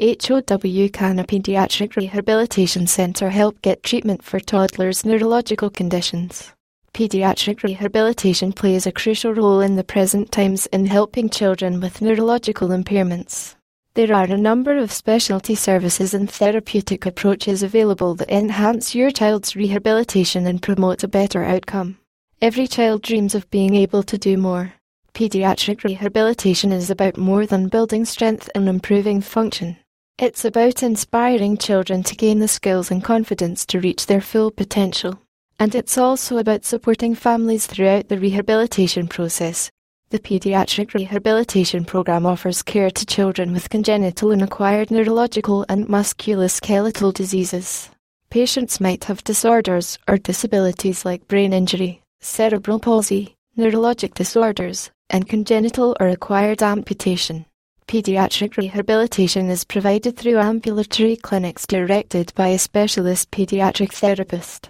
HOW can a pediatric rehabilitation centre help get treatment for toddlers' neurological conditions? Pediatric rehabilitation plays a crucial role in the present times in helping children with neurological impairments. There are a number of specialty services and therapeutic approaches available that enhance your child's rehabilitation and promote a better outcome. Every child dreams of being able to do more. Pediatric rehabilitation is about more than building strength and improving function. It's about inspiring children to gain the skills and confidence to reach their full potential. And it's also about supporting families throughout the rehabilitation process. The Pediatric Rehabilitation Program offers care to children with congenital and acquired neurological and musculoskeletal diseases. Patients might have disorders or disabilities like brain injury, cerebral palsy, neurologic disorders, and congenital or acquired amputation. Pediatric rehabilitation is provided through ambulatory clinics directed by a specialist pediatric therapist.